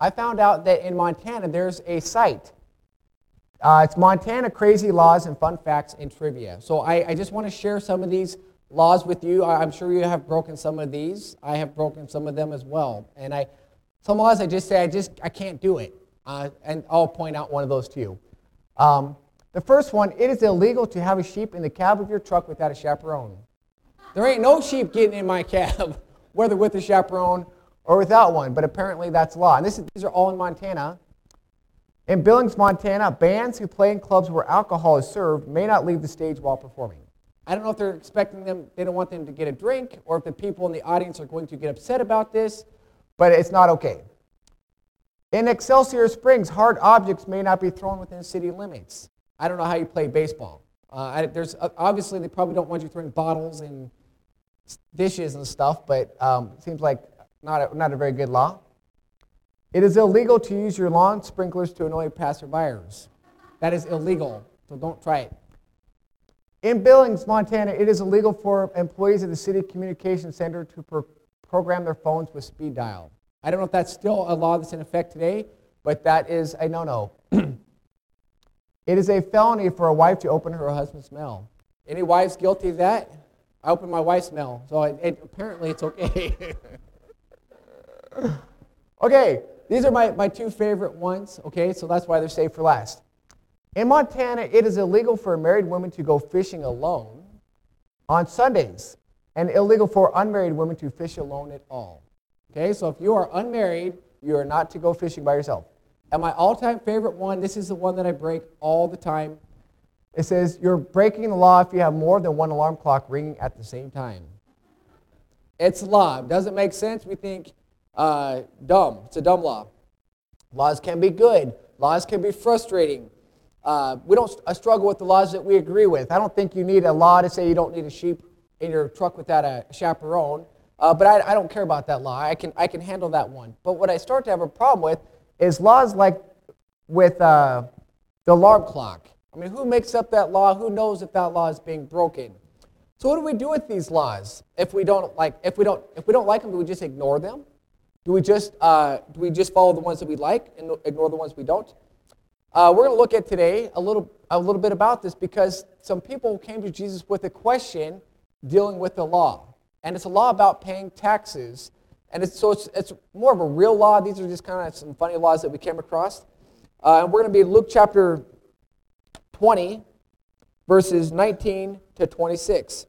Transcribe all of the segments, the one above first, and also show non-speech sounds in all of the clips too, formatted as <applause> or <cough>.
I found out that in Montana there's a site. Uh, it's Montana Crazy Laws and Fun Facts and Trivia. So I, I just want to share some of these laws with you. I, I'm sure you have broken some of these. I have broken some of them as well. And I, some laws I just say I just I can't do it. Uh, and I'll point out one of those to you. Um, the first one, it is illegal to have a sheep in the cab of your truck without a chaperone. There ain't no sheep getting in my <laughs> cab, whether with a chaperone or without one, but apparently that's law. And is, these are all in Montana. In Billings, Montana, bands who play in clubs where alcohol is served may not leave the stage while performing. I don't know if they're expecting them, they don't want them to get a drink, or if the people in the audience are going to get upset about this, but it's not okay. In Excelsior Springs, hard objects may not be thrown within city limits. I don't know how you play baseball. Uh, I, there's uh, obviously they probably don't want you throwing bottles and dishes and stuff, but um, it seems like not a, not a very good law. It is illegal to use your lawn sprinklers to annoy passerbyers. That is illegal, so don't try it. In Billings, Montana, it is illegal for employees of the City Communication Center to pro- program their phones with speed dial. I don't know if that's still a law that's in effect today, but that is a no no. <clears throat> it is a felony for a wife to open her husband's mail. Any wives guilty of that? I opened my wife's mail, so it, it, apparently it's okay. <laughs> okay, these are my, my two favorite ones, okay, so that's why they're saved for last. In Montana, it is illegal for a married woman to go fishing alone on Sundays, and illegal for unmarried women to fish alone at all. Okay, so if you are unmarried, you are not to go fishing by yourself. And my all time favorite one, this is the one that I break all the time. It says, You're breaking the law if you have more than one alarm clock ringing at the same time. It's law. Doesn't make sense. We think uh, dumb. It's a dumb law. Laws can be good, laws can be frustrating. Uh, we don't uh, struggle with the laws that we agree with. I don't think you need a law to say you don't need a sheep in your truck without a chaperone. Uh, but I, I, don't care about that law. I can, I can handle that one. But what I start to have a problem with is laws like with uh, the alarm clock. I mean, who makes up that law? Who knows if that law is being broken? So what do we do with these laws if we don't like if we don't if we don't like them? Do we just ignore them? Do we just uh, do we just follow the ones that we like and ignore the ones we don't? Uh, we're going to look at today a little a little bit about this because some people came to Jesus with a question dealing with the law and it's a law about paying taxes. And it's, so it's, it's more of a real law. These are just kind of some funny laws that we came across. Uh, and we're going to be Luke chapter 20, verses 19 to 26.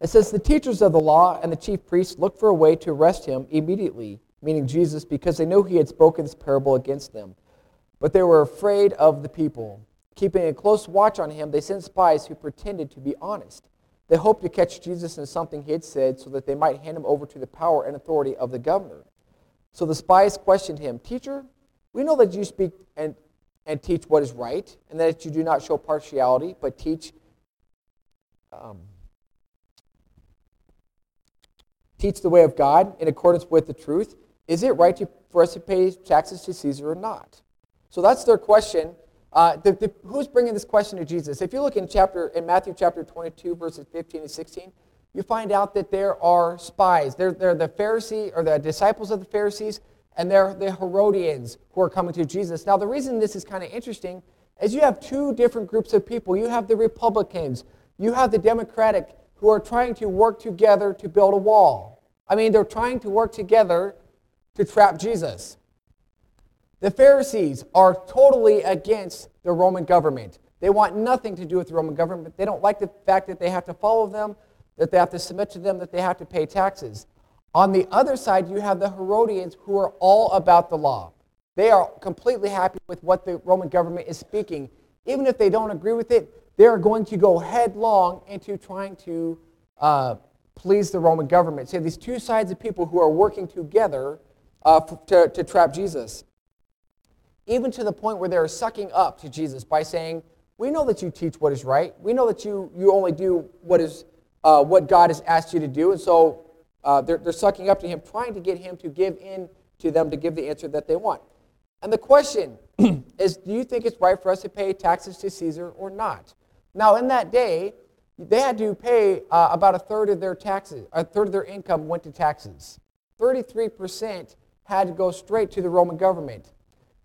It says, The teachers of the law and the chief priests looked for a way to arrest him immediately, meaning Jesus, because they knew he had spoken this parable against them. But they were afraid of the people. Keeping a close watch on him, they sent spies who pretended to be honest. They hoped to catch Jesus in something he had said so that they might hand him over to the power and authority of the governor. So the spies questioned him Teacher, we know that you speak and, and teach what is right, and that you do not show partiality, but teach. Um, teach the way of God in accordance with the truth. Is it right to, for us to pay taxes to Caesar or not? So that's their question. Uh, the, the, who's bringing this question to Jesus? If you look in chapter in Matthew chapter 22, verses 15 and 16, you find out that there are spies. They're, they're the Pharisee or the disciples of the Pharisees, and they're the Herodians who are coming to Jesus. Now, the reason this is kind of interesting is you have two different groups of people. You have the Republicans, you have the Democratic, who are trying to work together to build a wall. I mean, they're trying to work together to trap Jesus. The Pharisees are totally against the Roman government. They want nothing to do with the Roman government. They don't like the fact that they have to follow them, that they have to submit to them, that they have to pay taxes. On the other side, you have the Herodians who are all about the law. They are completely happy with what the Roman government is speaking. Even if they don't agree with it, they're going to go headlong into trying to uh, please the Roman government. So these two sides of people who are working together uh, to, to trap Jesus even to the point where they're sucking up to Jesus by saying, We know that you teach what is right. We know that you, you only do what, is, uh, what God has asked you to do. And so uh, they're, they're sucking up to him, trying to get him to give in to them to give the answer that they want. And the question <clears throat> is do you think it's right for us to pay taxes to Caesar or not? Now, in that day, they had to pay uh, about a third of their taxes, a third of their income went to taxes. 33% had to go straight to the Roman government.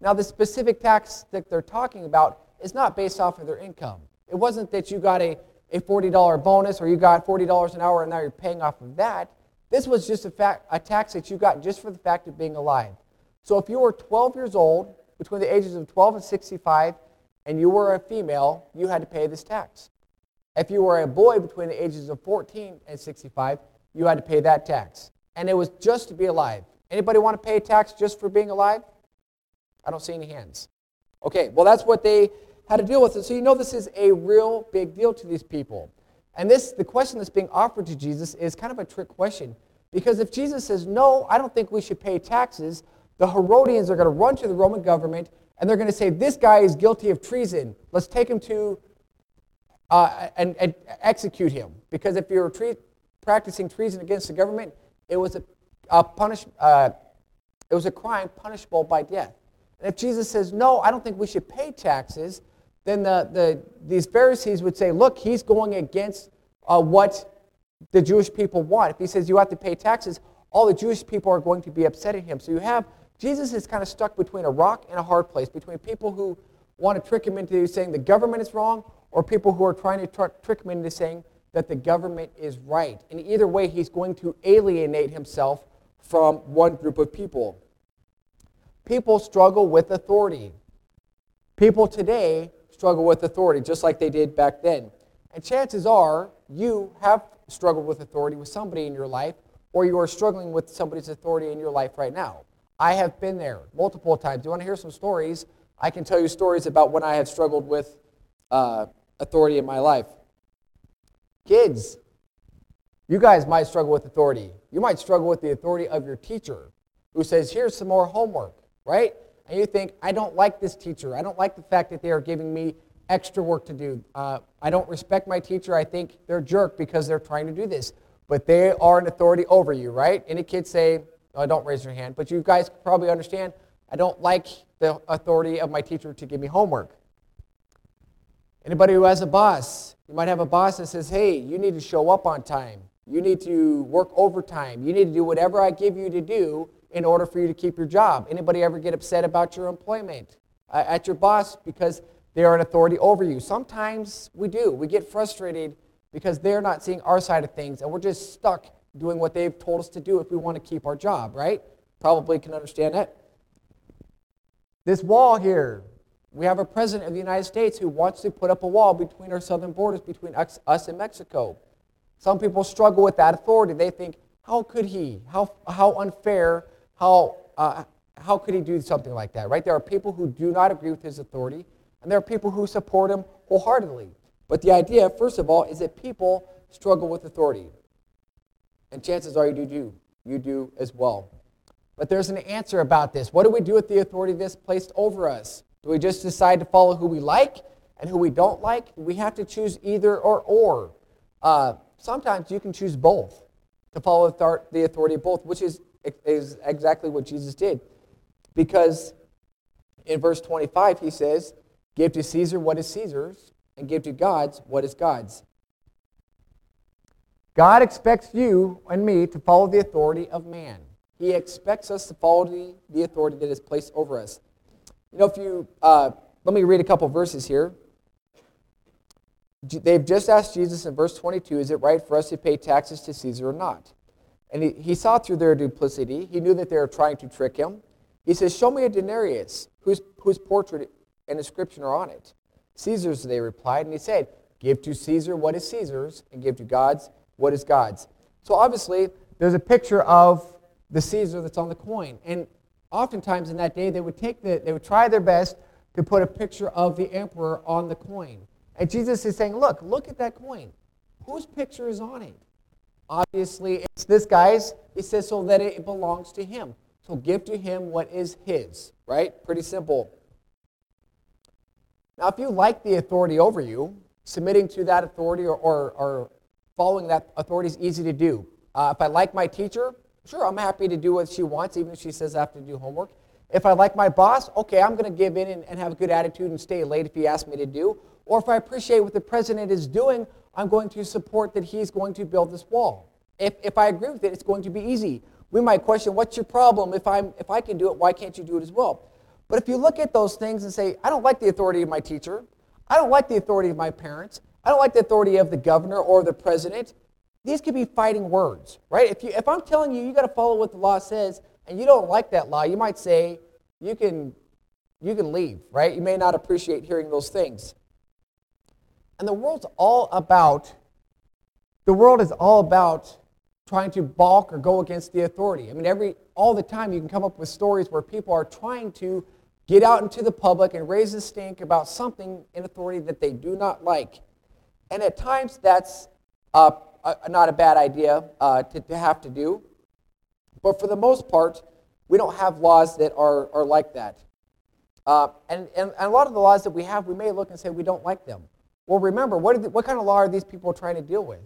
Now, the specific tax that they're talking about is not based off of their income. It wasn't that you got a, a $40 bonus or you got $40 an hour and now you're paying off of that. This was just a, fact, a tax that you got just for the fact of being alive. So if you were 12 years old, between the ages of 12 and 65, and you were a female, you had to pay this tax. If you were a boy between the ages of 14 and 65, you had to pay that tax. And it was just to be alive. Anybody want to pay tax just for being alive? I don't see any hands. Okay, well, that's what they had to deal with. And so you know this is a real big deal to these people. And this, the question that's being offered to Jesus is kind of a trick question. Because if Jesus says, no, I don't think we should pay taxes, the Herodians are going to run to the Roman government and they're going to say, this guy is guilty of treason. Let's take him to uh, and, and, execute him. Because if you're tre- practicing treason against the government, it was a, a punish, uh, it was a crime punishable by death. And if Jesus says, no, I don't think we should pay taxes, then the, the, these Pharisees would say, look, he's going against uh, what the Jewish people want. If he says you have to pay taxes, all the Jewish people are going to be upset at him. So you have, Jesus is kind of stuck between a rock and a hard place, between people who want to trick him into saying the government is wrong, or people who are trying to tr- trick him into saying that the government is right. And either way, he's going to alienate himself from one group of people. People struggle with authority. People today struggle with authority, just like they did back then. And chances are you have struggled with authority with somebody in your life, or you are struggling with somebody's authority in your life right now. I have been there multiple times. You want to hear some stories? I can tell you stories about when I have struggled with uh, authority in my life. Kids, you guys might struggle with authority. You might struggle with the authority of your teacher who says, Here's some more homework, right? and you think, I don't like this teacher. I don't like the fact that they are giving me extra work to do. Uh, I don't respect my teacher. I think they're a jerk because they're trying to do this. But they are an authority over you, right? Any kids say, oh, don't raise your hand, but you guys probably understand, I don't like the authority of my teacher to give me homework. Anybody who has a boss, you might have a boss that says, hey, you need to show up on time. You need to work overtime. You need to do whatever I give you to do in order for you to keep your job. Anybody ever get upset about your employment uh, at your boss because they are an authority over you? Sometimes we do. We get frustrated because they're not seeing our side of things and we're just stuck doing what they've told us to do if we want to keep our job, right? Probably can understand that. This wall here, we have a president of the United States who wants to put up a wall between our southern borders, between us and Mexico. Some people struggle with that authority. They think, how could he? How, how unfair how, uh, how could he do something like that, right? There are people who do not agree with his authority, and there are people who support him wholeheartedly. But the idea, first of all, is that people struggle with authority. And chances are you do. You do as well. But there's an answer about this. What do we do with the authority that's placed over us? Do we just decide to follow who we like and who we don't like? We have to choose either or or. Uh, sometimes you can choose both to follow the authority of both, which is is exactly what Jesus did. Because in verse 25, he says, Give to Caesar what is Caesar's, and give to God's what is God's. God expects you and me to follow the authority of man. He expects us to follow the, the authority that is placed over us. You know, if you, uh, let me read a couple verses here. They've just asked Jesus in verse 22 Is it right for us to pay taxes to Caesar or not? And he, he saw through their duplicity. He knew that they were trying to trick him. He says, Show me a denarius whose, whose portrait and inscription are on it. Caesar's, they replied. And he said, Give to Caesar what is Caesar's, and give to God's what is God's. So obviously, there's a picture of the Caesar that's on the coin. And oftentimes in that day, they would take the, they would try their best to put a picture of the emperor on the coin. And Jesus is saying, Look, look at that coin. Whose picture is on it? Obviously, it's this guy's. He says so that it belongs to him. So give to him what is his, right? Pretty simple. Now, if you like the authority over you, submitting to that authority or, or, or following that authority is easy to do. Uh, if I like my teacher, sure, I'm happy to do what she wants, even if she says I have to do homework. If I like my boss, okay, I'm going to give in and, and have a good attitude and stay late if he asks me to do. Or if I appreciate what the president is doing, I'm going to support that he's going to build this wall. If, if I agree with it, it's going to be easy. we might question, what's your problem? If, I'm, if I can do it, why can't you do it as well? But if you look at those things and say, I don't like the authority of my teacher, I don't like the authority of my parents, I don't like the authority of the governor or the president, these could be fighting words, right? If, you, if I'm telling you you got to follow what the law says and you don't like that law, you might say, you can, you can leave, right? You may not appreciate hearing those things. And the world's all about, the world is all about trying to balk or go against the authority. I mean, every, all the time you can come up with stories where people are trying to get out into the public and raise a stink about something in authority that they do not like. And at times that's uh, not a bad idea uh, to, to have to do. But for the most part, we don't have laws that are, are like that. Uh, and, and, and, a lot of the laws that we have, we may look and say we don't like them. Well, remember, what, the, what kind of law are these people trying to deal with?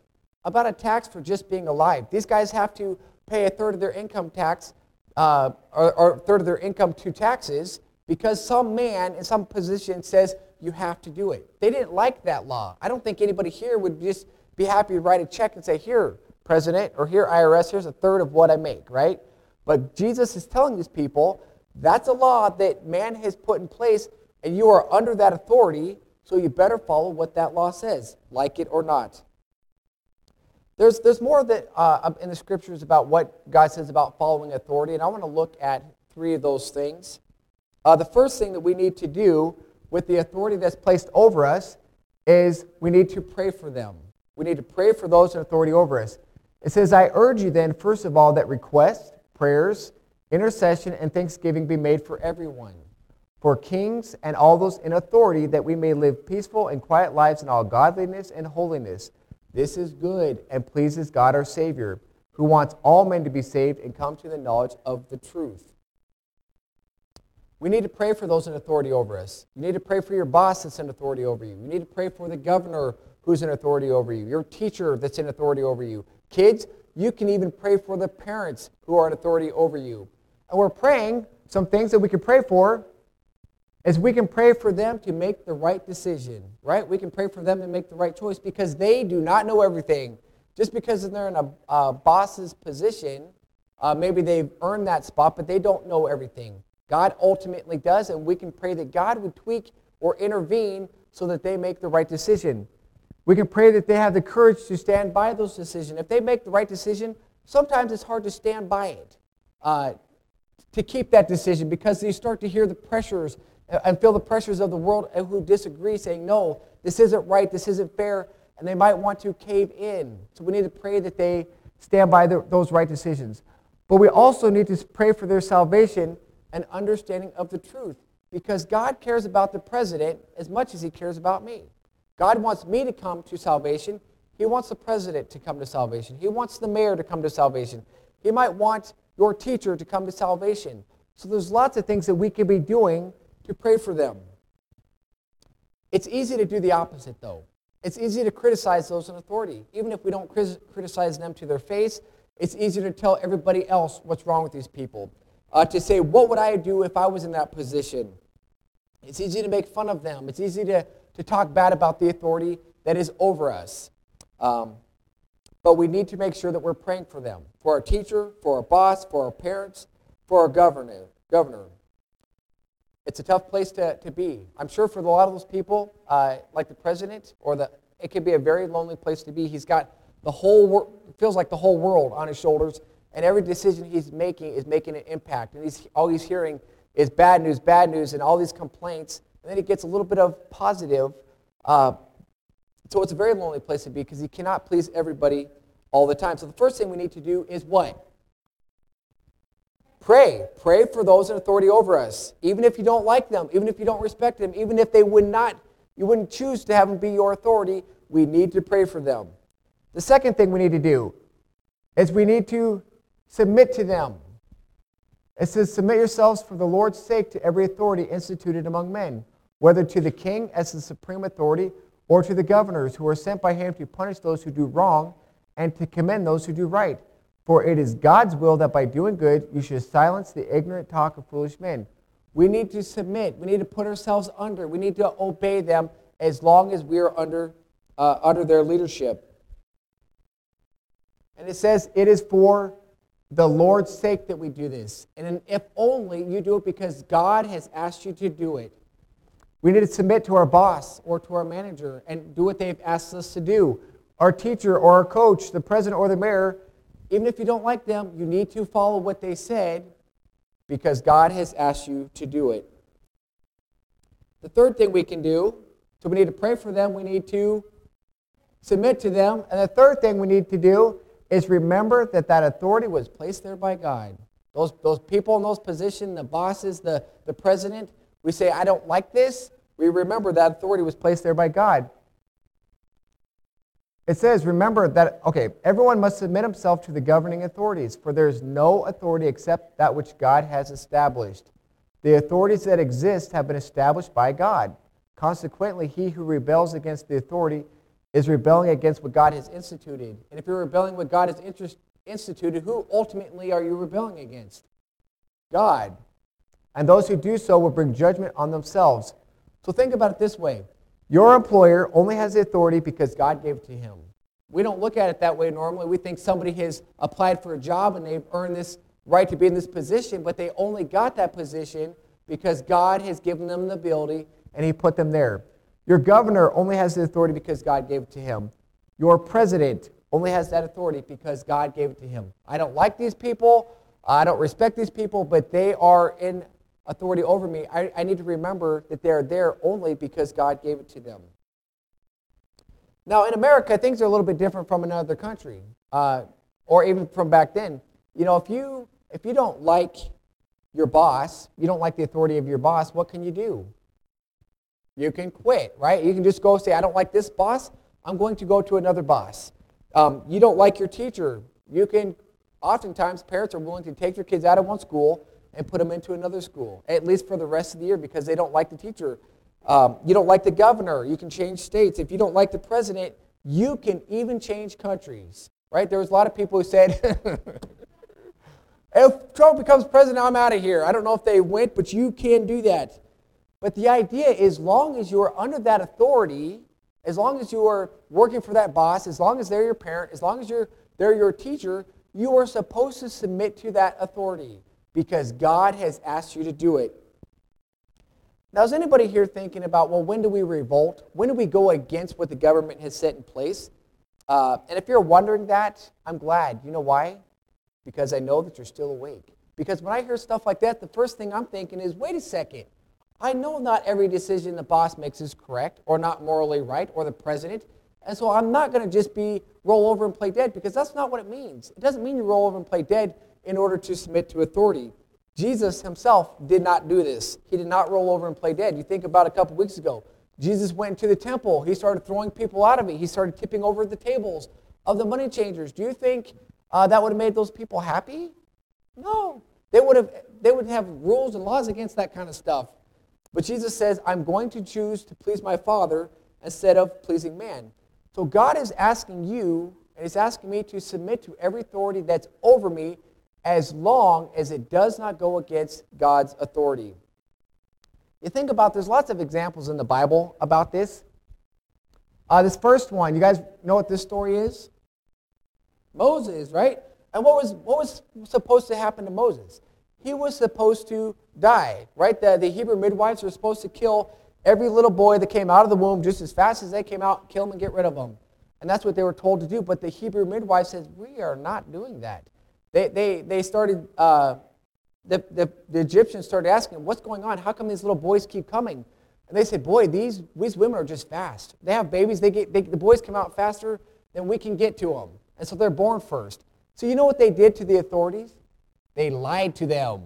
About a tax for just being alive. These guys have to pay a third of their income tax, uh, or, or a third of their income to taxes, because some man in some position says you have to do it. They didn't like that law. I don't think anybody here would just be happy to write a check and say, here, President, or here, IRS, here's a third of what I make, right? But Jesus is telling these people that's a law that man has put in place, and you are under that authority, so you better follow what that law says, like it or not. There's, there's more that uh, in the scriptures about what God says about following authority, and I want to look at three of those things. Uh, the first thing that we need to do with the authority that's placed over us is we need to pray for them. We need to pray for those in authority over us. It says, I urge you then, first of all, that requests, prayers, intercession, and thanksgiving be made for everyone, for kings and all those in authority, that we may live peaceful and quiet lives in all godliness and holiness. This is good and pleases God our Savior, who wants all men to be saved and come to the knowledge of the truth. We need to pray for those in authority over us. You need to pray for your boss that's in authority over you. You need to pray for the governor who's in authority over you, your teacher that's in authority over you. Kids, you can even pray for the parents who are in authority over you. And we're praying, some things that we can pray for is we can pray for them to make the right decision, right? We can pray for them to make the right choice because they do not know everything. Just because they're in a, a boss's position, uh, maybe they've earned that spot, but they don't know everything. God ultimately does, and we can pray that God would tweak or intervene so that they make the right decision. We can pray that they have the courage to stand by those decisions. If they make the right decision, sometimes it's hard to stand by it, uh, to keep that decision, because you start to hear the pressures uh, and feel the pressures of the world who disagree, saying, no, this isn't right, this isn't fair, and they might want to cave in. So we need to pray that they stand by the, those right decisions. But we also need to pray for their salvation and understanding of the truth, because God cares about the president as much as he cares about me. God wants me to come to salvation. He wants the president to come to salvation. He wants the mayor to come to salvation. He might want your teacher to come to salvation. So there's lots of things that we could be doing to pray for them. It's easy to do the opposite, though. It's easy to criticize those in authority. Even if we don't criticize them to their face, it's easier to tell everybody else what's wrong with these people. Uh, to say, what would I do if I was in that position? It's easy to make fun of them. It's easy to to talk bad about the authority that is over us. Um, but we need to make sure that we're praying for them, for our teacher, for our boss, for our parents, for our governor. governor. It's a tough place to, to be. I'm sure for a lot of those people, uh, like the president, or the, it can be a very lonely place to be. He's got the whole world, feels like the whole world on his shoulders, and every decision he's making is making an impact. And he's, all he's hearing is bad news, bad news, and all these complaints and then he gets a little bit of positive. Uh, so it's a very lonely place to be because you cannot please everybody all the time. So the first thing we need to do is what? Pray. Pray for those in authority over us. Even if you don't like them, even if you don't respect them, even if they would not, you wouldn't choose to have them be your authority, we need to pray for them. The second thing we need to do is we need to submit to them. It says, Submit yourselves for the Lord's sake to every authority instituted among men whether to the king as the supreme authority or to the governors who are sent by him to punish those who do wrong and to commend those who do right. For it is God's will that by doing good you should silence the ignorant talk of foolish men. We need to submit. We need to put ourselves under. We need to obey them as long as we are under, uh, under their leadership. And it says it is for the Lord's sake that we do this. And if only you do it because God has asked you to do it. We need to submit to our boss or to our manager and do what they've asked us to do. Our teacher or our coach, the president or the mayor, even if you don't like them, you need to follow what they said because God has asked you to do it. The third thing we can do, so we need to pray for them, we need to submit to them. And the third thing we need to do is remember that that authority was placed there by God. Those, those people in those positions, the bosses, the, the president, we say, I don't like this. We remember that authority was placed there by God. It says, remember that, okay, everyone must submit himself to the governing authorities, for there is no authority except that which God has established. The authorities that exist have been established by God. Consequently, he who rebels against the authority is rebelling against what God has instituted. And if you're rebelling what God has instituted, who ultimately are you rebelling against? God. And those who do so will bring judgment on themselves. So think about it this way your employer only has the authority because God gave it to him. We don't look at it that way normally. We think somebody has applied for a job and they've earned this right to be in this position, but they only got that position because God has given them the ability and He put them there. Your governor only has the authority because God gave it to him. Your president only has that authority because God gave it to him. I don't like these people. I don't respect these people, but they are in authority over me. I, I need to remember that they're there only because God gave it to them. Now, in America, things are a little bit different from another country, uh, or even from back then. You know, if you if you don't like your boss, you don't like the authority of your boss, what can you do? You can quit, right? You can just go say, I don't like this boss. I'm going to go to another boss. Um, you don't like your teacher. You can, oftentimes, parents are willing to take their kids out of one school and put them into another school, at least for the rest of the year because they don't like the teacher. Um, you don't like the governor. You can change states. If you don't like the president, you can even change countries, right? There was a lot of people who said, <laughs> if Trump becomes president, I'm out of here. I don't know if they went, but you can do that. But the idea is, long as you're under that authority, as long as you are working for that boss, as long as they're your parent, as long as you're, they're your teacher, you are supposed to submit to that authority because God has asked you to do it. Now, is anybody here thinking about, well, when do we revolt? When do we go against what the government has set in place? Uh, and if you're wondering that, I'm glad. You know why? Because I know that you're still awake. Because when I hear stuff like that, the first thing I'm thinking is, wait a second. I know not every decision the boss makes is correct or not morally right or the president. And so I'm not going to just be roll over and play dead because that's not what it means. It doesn't mean you roll over and play dead in order to submit to authority. Jesus himself did not do this. He did not roll over and play dead. You think about a couple weeks ago. Jesus went to the temple. He started throwing people out of it. He started tipping over the tables of the money changers. Do you think uh, that would have made those people happy? No. They would have they would have rules and laws against that kind of stuff. But Jesus says, I'm going to choose to please my Father instead of pleasing man. So God is asking you, and He's asking me to submit to every authority that's over me as long as it does not go against God's authority. You think about, there's lots of examples in the Bible about this. Uh, this first one, you guys know what this story is? Moses, right? And what was, what was supposed to happen to Moses? He was supposed to die, right? The, the Hebrew midwives were supposed to kill every little boy that came out of the womb just as fast as they came out, kill them and get rid of them. And that's what they were told to do. But the Hebrew midwife says, we are not doing that. They, they, they started, uh, the, the, the Egyptians started asking, what's going on? How come these little boys keep coming? And they said, boy, these, these women are just fast. They have babies. They get, they, the boys come out faster than we can get to them. And so they're born first. So you know what they did to the authorities? They lied to them.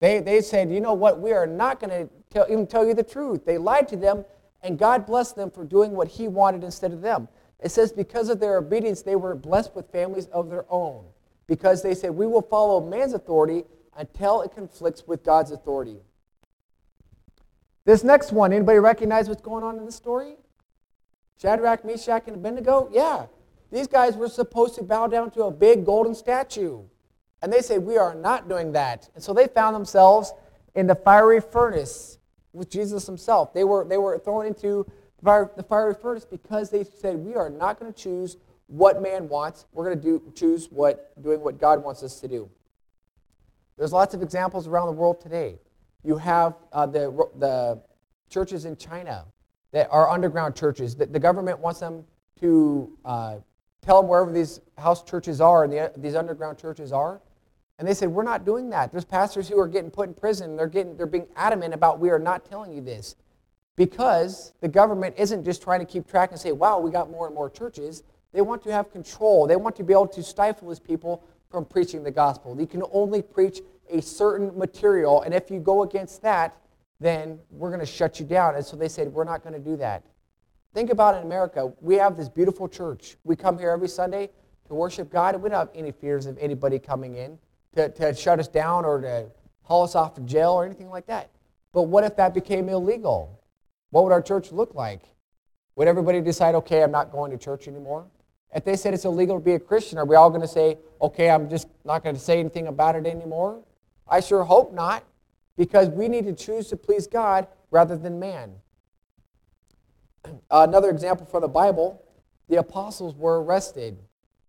They, they said, you know what, we are not going to even tell you the truth. They lied to them, and God blessed them for doing what He wanted instead of them. It says, because of their obedience, they were blessed with families of their own. Because they said, we will follow man's authority until it conflicts with God's authority. This next one, anybody recognize what's going on in this story? Shadrach, Meshach, and Abednego? Yeah. These guys were supposed to bow down to a big golden statue. And they say, We are not doing that. And so they found themselves in the fiery furnace with Jesus himself. They were, they were thrown into the, fiery furnace because they said, We are not going to choose what man wants. We're going to do, choose what, doing what God wants us to do. There's lots of examples around the world today. You have uh, the, the churches in China that are underground churches. The, the government wants them to uh, tell them wherever these house churches are and the, these underground churches are. And they said, We're not doing that. There's pastors who are getting put in prison. They're, getting, they're being adamant about we are not telling you this. Because the government isn't just trying to keep track and say, Wow, we got more and more churches. They want to have control. They want to be able to stifle these people from preaching the gospel. You can only preach a certain material, and if you go against that, then we're going to shut you down. And so they said, We're not going to do that. Think about in America. We have this beautiful church. We come here every Sunday to worship God, and we don't have any fears of anybody coming in to, to shut us down or to haul us off to jail or anything like that. But what if that became illegal? What would our church look like? Would everybody decide, okay, I'm not going to church anymore? If they said it's illegal to be a Christian, are we all going to say, okay, I'm just not going to say anything about it anymore? I sure hope not, because we need to choose to please God rather than man. <clears throat> Another example from the Bible the apostles were arrested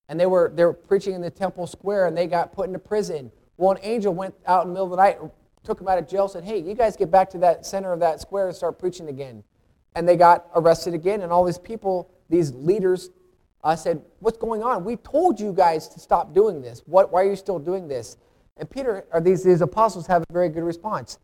and they were, they were preaching in the temple square and they got put into prison. Well, an angel went out in the middle of the night, took them out of jail, said, Hey, you guys get back to that center of that square and start preaching again. And they got arrested again, and all these people, these leaders, I said, What's going on? We told you guys to stop doing this. What, why are you still doing this? And Peter, or these, these apostles, have a very good response.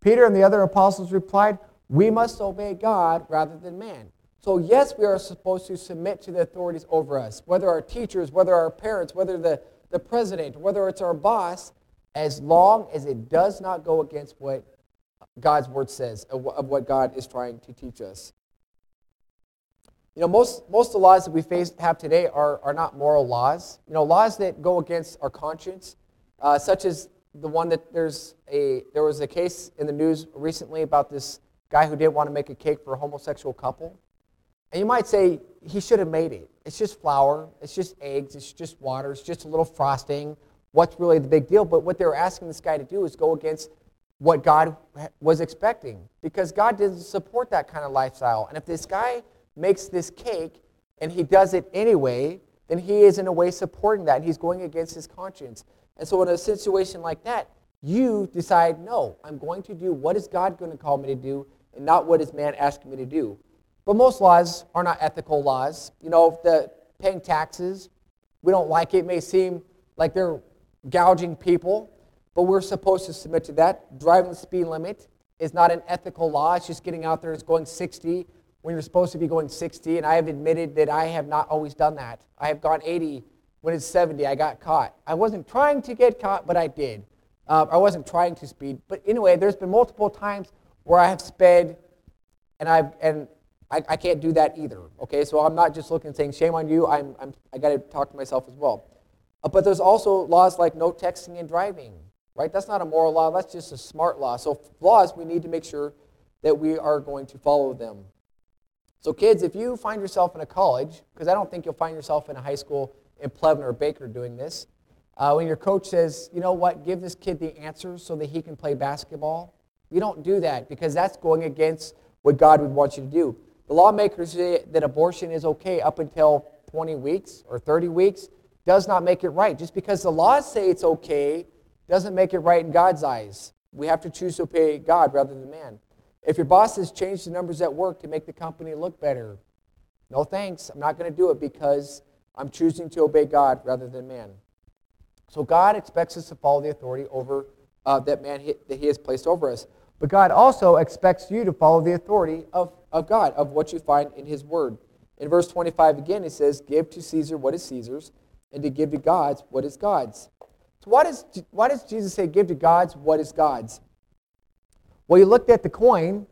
Peter and the other apostles replied, We must obey God rather than man. So, yes, we are supposed to submit to the authorities over us, whether our teachers, whether our parents, whether the, the president, whether it's our boss, as long as it does not go against what God's word says, of what God is trying to teach us. You know, most, most of the laws that we face, have today are, are not moral laws. You know, laws that go against our conscience, uh, such as the one that there's a, there was a case in the news recently about this guy who didn't want to make a cake for a homosexual couple. And you might say, he should have made it. It's just flour, it's just eggs, it's just water, it's just a little frosting. What's really the big deal? But what they were asking this guy to do is go against what God was expecting because God didn't support that kind of lifestyle. And if this guy makes this cake and he does it anyway, then he is in a way supporting that. He's going against his conscience. And so in a situation like that, you decide, no, I'm going to do what is God going to call me to do and not what is man asking me to do. But most laws are not ethical laws. You know, the paying taxes, we don't like it. It may seem like they're gouging people, but we're supposed to submit to that. Driving the speed limit is not an ethical law. It's just getting out there and going 60 when you're supposed to be going 60. And I have admitted that I have not always done that. I have gone 80 when it's 70. I got caught. I wasn't trying to get caught, but I did. Uh, I wasn't trying to speed. But anyway, there's been multiple times where I have sped and I've, and I, I can't do that either. Okay, so I'm not just looking and saying, shame on you. I'm, I'm, I got to talk to myself as well. Uh, but there's also laws like no texting and driving, right? That's not a moral law. That's just a smart law. So laws, we need to make sure that we are going to follow them. So kids, if you find yourself in a college, because I don't think you'll find yourself in a high school in Plevna or Baker doing this, uh, when your coach says, you know what, give this kid the answers so that he can play basketball, you don't do that because that's going against what God would want you to do. The lawmakers say that abortion is okay up until 20 weeks or 30 weeks does not make it right. Just because the laws say it's okay doesn't make it right in God's eyes. We have to choose to obey God rather than man. If your boss has changed the numbers at work to make the company look better, no thanks. I'm not going to do it because I'm choosing to obey God rather than man. So God expects us to follow the authority over uh, that man that He has placed over us. But God also expects you to follow the authority of of God, of what you find in His Word. In verse 25 again, it says, Give to Caesar what is Caesar's, and to give to God's what is God's. So, why does, why does Jesus say, Give to God's what is God's? Well, you looked at the coin,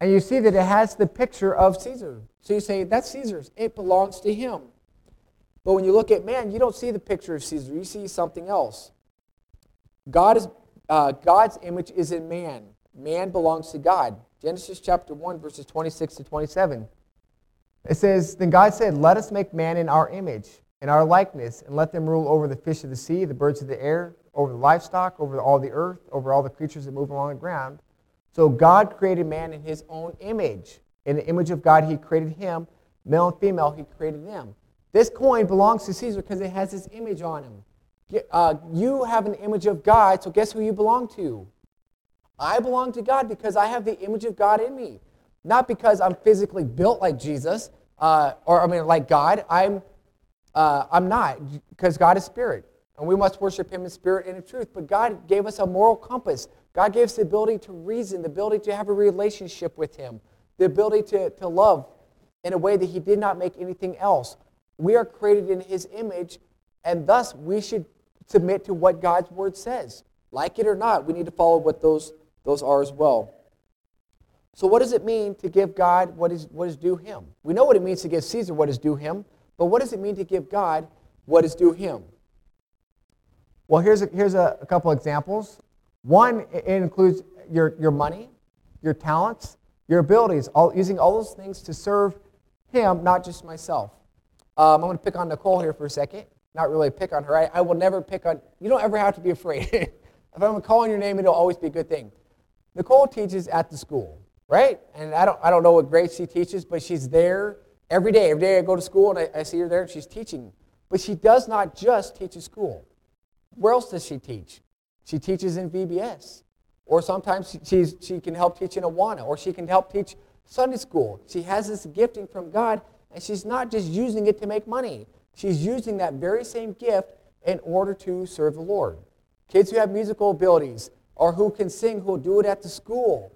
and you see that it has the picture of Caesar. So you say, That's Caesar's, it belongs to him. But when you look at man, you don't see the picture of Caesar, you see something else. God is, uh, God's image is in man, man belongs to God. Genesis chapter 1, verses 26 to 27. It says, Then God said, Let us make man in our image, in our likeness, and let them rule over the fish of the sea, the birds of the air, over the livestock, over all the earth, over all the creatures that move along the ground. So God created man in his own image. In the image of God, he created him. Male and female, he created them. This coin belongs to Caesar because it has his image on him. Uh, you have an image of God, so guess who you belong to? I belong to God because I have the image of God in me. Not because I'm physically built like Jesus, uh, or I mean, like God. I'm, uh, I'm not, because God is spirit. And we must worship him in spirit and in truth. But God gave us a moral compass. God gave us the ability to reason, the ability to have a relationship with him, the ability to, to love in a way that he did not make anything else. We are created in his image, and thus we should submit to what God's word says. Like it or not, we need to follow what those, those are as well. So, what does it mean to give God what is, what is due him? We know what it means to give Caesar what is due him, but what does it mean to give God what is due him? Well, here's a, here's a, a couple examples. One, it includes your, your money, your talents, your abilities, all, using all those things to serve him, not just myself. Um, I'm going to pick on Nicole here for a second. Not really pick on her. I, I will never pick on, you don't ever have to be afraid. <laughs> if I'm calling your name, it'll always be a good thing. Nicole teaches at the school right? And I don't, I don't know what grade she teaches, but she's there every day. Every day I go to school and I, I see her there and she's teaching. But she does not just teach at school. Where else does she teach? She teaches in VBS. Or sometimes she's, she can help teach in Awana, or she can help teach Sunday school. She has this gifting from God, and she's not just using it to make money. She's using that very same gift in order to serve the Lord. Kids who have musical abilities or who can sing, who will do it at the school,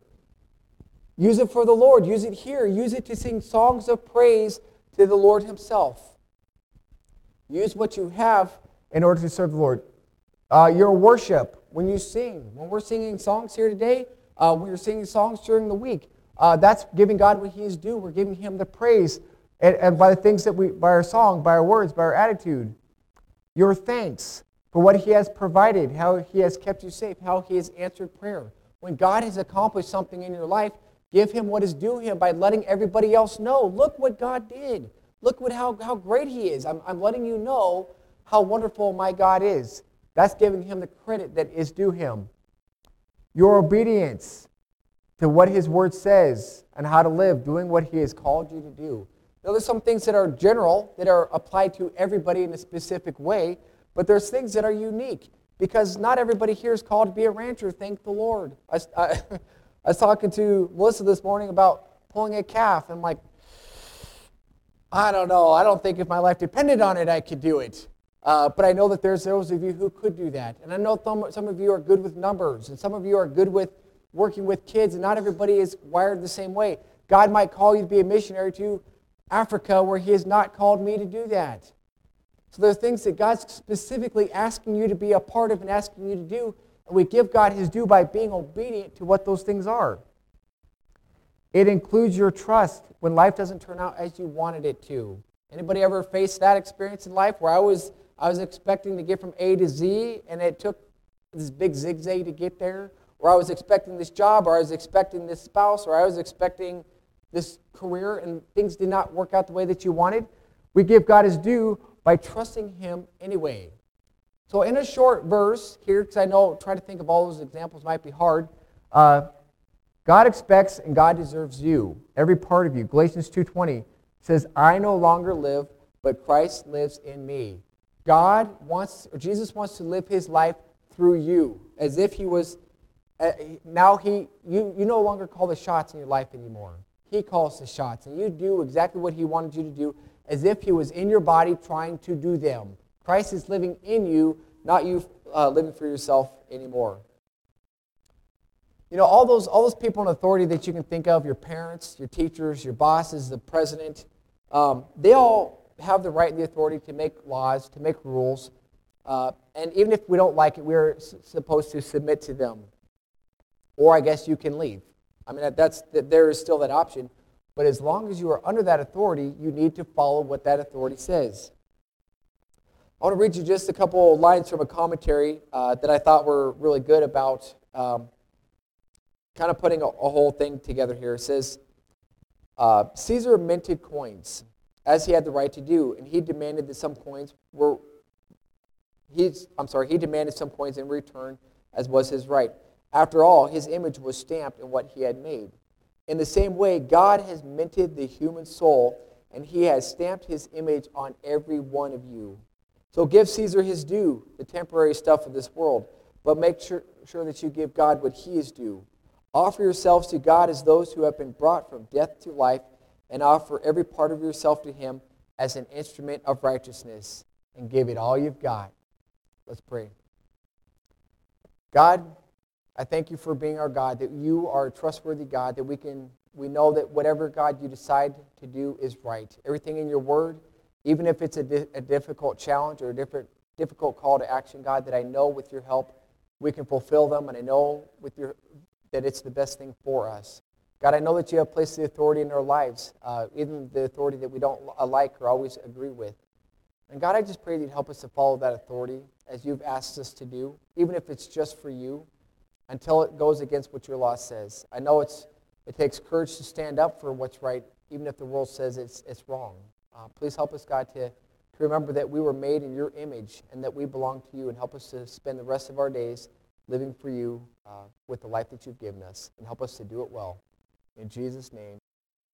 Use it for the Lord. Use it here. Use it to sing songs of praise to the Lord Himself. Use what you have in order to serve the Lord. Uh, your worship, when you sing, when we're singing songs here today, uh, when you're singing songs during the week, uh, that's giving God what He is due. We're giving Him the praise and, and by the things that we, by our song, by our words, by our attitude. Your thanks for what He has provided, how He has kept you safe, how He has answered prayer. When God has accomplished something in your life, Give him what is due him by letting everybody else know. Look what God did. Look what, how, how great he is. I'm, I'm letting you know how wonderful my God is. That's giving him the credit that is due him. Your obedience to what his word says and how to live, doing what he has called you to do. Now, there's some things that are general, that are applied to everybody in a specific way, but there's things that are unique because not everybody here is called to be a rancher, thank the Lord. I, I, <laughs> I was talking to Melissa this morning about pulling a calf. And I'm like, I don't know. I don't think if my life depended on it, I could do it. Uh, but I know that there's those of you who could do that. And I know some, some of you are good with numbers, and some of you are good with working with kids, and not everybody is wired the same way. God might call you to be a missionary to Africa where He has not called me to do that. So there are things that God's specifically asking you to be a part of and asking you to do and we give God his due by being obedient to what those things are. It includes your trust when life doesn't turn out as you wanted it to. Anybody ever faced that experience in life where I was I was expecting to get from A to Z and it took this big zigzag to get there? Or I was expecting this job, or I was expecting this spouse, or I was expecting this career, and things did not work out the way that you wanted. We give God his due by trusting him anyway. So, in a short verse here, because I know trying to think of all those examples might be hard, uh, God expects and God deserves you, every part of you. Galatians 2:20 says, "I no longer live, but Christ lives in me." God wants, or Jesus wants to live His life through you, as if He was. Uh, now He, you, you no longer call the shots in your life anymore. He calls the shots, and you do exactly what He wanted you to do, as if He was in your body trying to do them. Christ is living in you, not you uh, living for yourself anymore. You know, all those, all those people in authority that you can think of your parents, your teachers, your bosses, the president um, they all have the right and the authority to make laws, to make rules. Uh, and even if we don't like it, we're s- supposed to submit to them. Or I guess you can leave. I mean, that's, that there is still that option. But as long as you are under that authority, you need to follow what that authority says. I want to read you just a couple lines from a commentary uh, that I thought were really good about um, kind of putting a, a, whole thing together here. It says, uh, Caesar minted coins, as he had the right to do, and he demanded that some coins were, he's, I'm sorry, he demanded some coins in return, as was his right. After all, his image was stamped in what he had made. In the same way, God has minted the human soul, and he has stamped his image on every one of you. So give Caesar his due, the temporary stuff of this world, but make sure, sure that you give God what he is due. Offer yourselves to God as those who have been brought from death to life, and offer every part of yourself to him as an instrument of righteousness, and give it all you've got. Let's pray. God, I thank you for being our God, that you are a trustworthy God, that we can we know that whatever God you decide to do is right. Everything in your word, even if it's a, di- a difficult challenge or a different, difficult call to action, God, that I know with your help we can fulfill them, and I know with your that it's the best thing for us. God, I know that you have placed the authority in our lives, uh, even the authority that we don't like or always agree with. And God, I just pray that you'd help us to follow that authority as you've asked us to do, even if it's just for you, until it goes against what your law says. I know it's, it takes courage to stand up for what's right, even if the world says it's, it's wrong. Uh, please help us, God, to, to remember that we were made in your image and that we belong to you, and help us to spend the rest of our days living for you uh, with the life that you've given us, and help us to do it well. In Jesus' name,